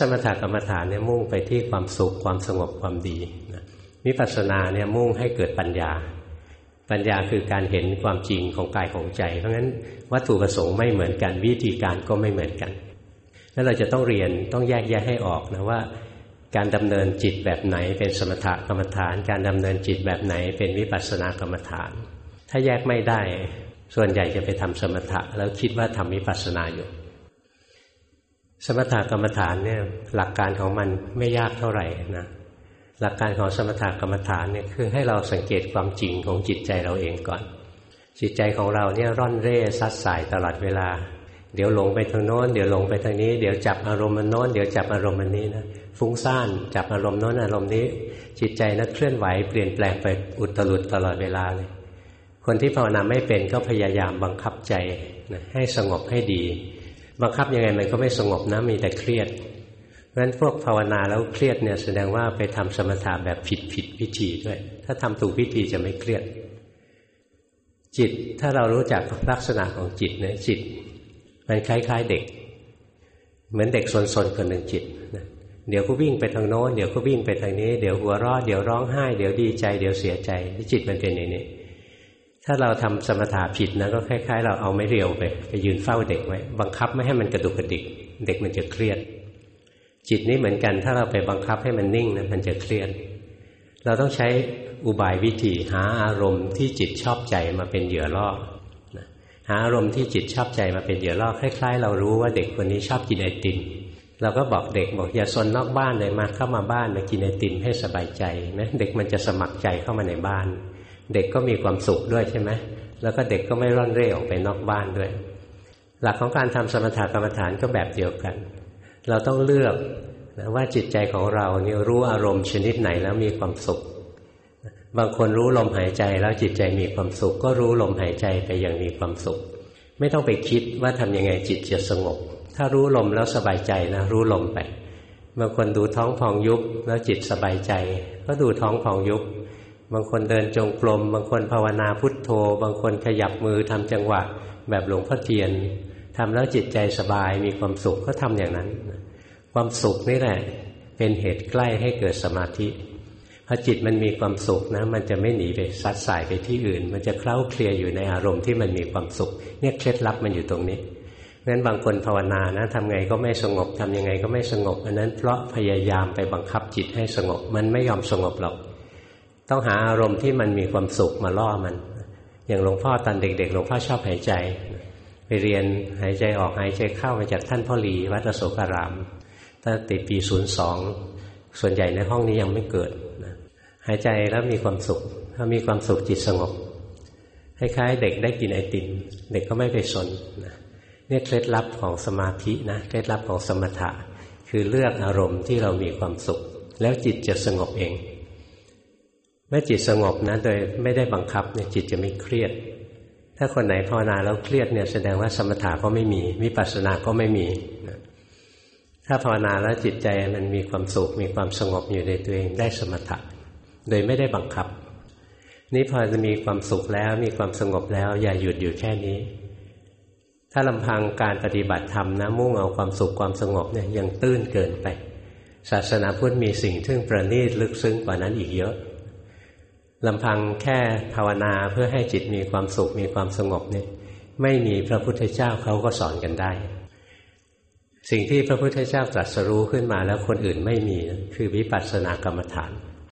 สมถกรรมฐานเนี่ยมุ่งไปที่ความสุขความสงบความดีนะวิปัสสนาเนี่ยมุ่งให้เกิดปัญญา ปัญญาคือการเห็นความจริงของกายของใจ เพราะงั้นวัตถุประสงค์ไม่เหมือนกันวิธีการก็ไม่เหมือนกันแล้วเราจะต้องเรียนต้องแยกแยะให้ออกนะว่า การดำเนินจิตแบบไหนเป็นสมถกรรมฐาน การดำเนินจิตแบบไหนเป็นวิปัสสนากรรมฐาน ถ้าแยกไม่ได้ ส่วนใหญ่จะไปทำสมถะแล้วคิดว่าทำวิปัสสนาอยู่ สมถกรรมฐานเนี่ยหลักการของมันไม่ยากเท่าไหร่นะหลักการของสมถกรรมฐานเนี่ยคือให้เราสังเกตความจริงของจิตใจเราเองก่อน จิตใจของเราเนี่ยร่อนเร่ซัดสายตลอดเวลา เดี๋ยวหลงไปทางโน้น เดี๋ยวหลงไปทางนี้ เดี๋ยวจับอารมณ์มันโน้น เดี๋ยวจับอารมณ์มันนี้นะฟุ้งซ่านจับอารมณ์โน้นอารมณ์นี้ จิตใจนั้นเคลื่อนไหวเปลี่ยนแปลงไปอุตลุดตลอดเวลาเลยคนที่ภาวนาไม่เป็นก็พยายามบังคับใจนะให้สงบให้ดี บังคับยังไงมันก็ไม่สงบนะมีแต่เครียดเพราะฉะนั้นพวกภาวนาแล้วเครียดเนี่ยแสดงว่าไปทำสมถะแบบผิดผิดวิธีด้วย ถ้าทำถูกวิธีจะไม่เครียด จิตถ้าเรารู้จักลักษณะของจิตเนี่ยจิต มันคล้ายๆเด็ก เหมือนเด็กสนๆคนหนึ่งจิตนะเดี๋ยวก็วิ่งไปทางโน้นเดี๋ยวก็วิ่งไปทางนี้ เดี๋ยวหัวเราะเดี๋ยวร้องไห้ เดี๋ยวดีใจ เดี๋ยวเสียใจ จิตมันเป็นอย่างนี้ ถ้าเราทำสมถะผิดนะก็คล้ายๆ เราเอาไม่เรียวไป ไปยืนเฝ้าเด็กไว้ บังคับไม่ให้มันกระดุกกระดิก เด็กมันจะเครียด จิตนี้เหมือนกัน ถ้าเราไปบังคับให้มันนิ่งนะมันจะเครียด เราต้องใช้อุบายวิธีหาอารมณ์ที่จิตชอบใจมาเป็นเหยื่อล่อหาอารมณ์ที่จิตชอบใจมาเป็นเหยื่อล่อคล้าย ๆ เรารู้ว่าเด็กคนนี้ชอบกินไอติมเราก็บอกเด็กบอกอย่าซนนอกบ้านเลยมาเข้ามาบ้านมากินไอติมให้สบายใจนะเด็กมันจะสมัครใจเข้ามาในบ้าน เด็กก็มีความสุขด้วยใช่ไหมแล้วก็เด็กก็ไม่ร่อนเร่ออกไปนอกบ้านด้วย หลักของการทำสมถกรรมฐานก็แบบเดียวกัน เราต้องเลือกนะว่าจิตใจของเราเนี่ยรู้อารมณ์ชนิดไหนแล้วมีความสุข บางคนรู้ลมหายใจแล้วจิตใจมีความสุข ก็รู้ลมหายใจไปอย่างมีความสุข ไม่ต้องไปคิดว่าทำยังไงจิตจะสงบ ถ้ารู้ลมแล้วสบายใจนะรู้ลมไป บางคนดูท้องพองยุบแล้วจิตสบายใจ ก็ดูท้องพองยุบ บางคนเดินจงกรม บางคนภาวนาพุทโธ บางคนขยับมือทำจังหวะ แบบหลวงพ่อเทียนทำแล้วจิตใจสบายมีความสุขก็ทำอย่างนั้น ความสุขนี่แหละเป็นเหตุใกล้ให้เกิดสมาธิพอจิตมันมีความสุขนะ มันจะไม่หนีไปซัดสายไปที่อื่น มันจะเคล้าเคลียอยู่ในอารมณ์ที่มันมีความสุข เนี่ยเคล็ดลับมันอยู่ตรงนี้เพราะนั้นบางคนภาวนานะทำไงก็ไม่สงบทำยังไงก็ไม่สงบอันนั้นเพราะพยายามไปบังคับจิตให้สงบ มันไม่ยอมสงบหรอก ต้องหาอารมณ์ที่มันมีความสุขมาล่อมัน อย่างหลวงพ่อตอนเด็กๆหลวงพ่อชอบหายใจ ไปเรียนหายใจออกหายใจเข้ามาจากท่านพ่อหลีวัดโสการามตั้งแต่ปีศูนย์สองส่วนใหญ่ในห้องนี้ยังไม่เกิดนะหายใจแล้วมีความสุข ถ้ามีความสุขจิตสงบคล้ายๆเด็กได้กินไอติมเด็กก็ไม่ไปสนนะเนี่ยเคล็ดลับของสมาธินะเคล็ดลับของสมถะ คือเลือกอารมณ์ที่เรามีความสุข แล้วจิตจะสงบเอง เมื่อจิตสงบนะโดยไม่ได้บังคับเนี่ยจิตจะไม่เครียด ถ้าคนไหนภาวนาแล้วเครียดเนี่ยแสดงว่าสมถะก็ไม่มีวิปัสสนาก็ไม่มีถ้าภาวนาแล้วจิตใจมันมีความสุขมีความสงบอยู่ในตัวเองได้สมถะโดยไม่ได้บังคับ นี่พอจะมีความสุขแล้วมีความสงบแล้ว อย่าหยุดอยู่แค่นี้ ถ้าลำพังการปฏิบัติธรรมนะมุ่งเอาความสุขความสงบเนี่ยยังตื้นเกินไป ศาสนาพุทธมีสิ่งที่ประณีตลึกซึ้งกว่านั้นอีกเยอะ ลำพังแค่ภาวนาเพื่อให้จิตมีความสุขมีความสงบเนี่ยไม่มีพระพุทธเจ้าเขาก็สอนกันได้ สิ่งที่พระพุทธเจ้าตรัสรู้ขึ้นมาแล้วคนอื่นไม่มีคือวิปัสสนากรรมฐาน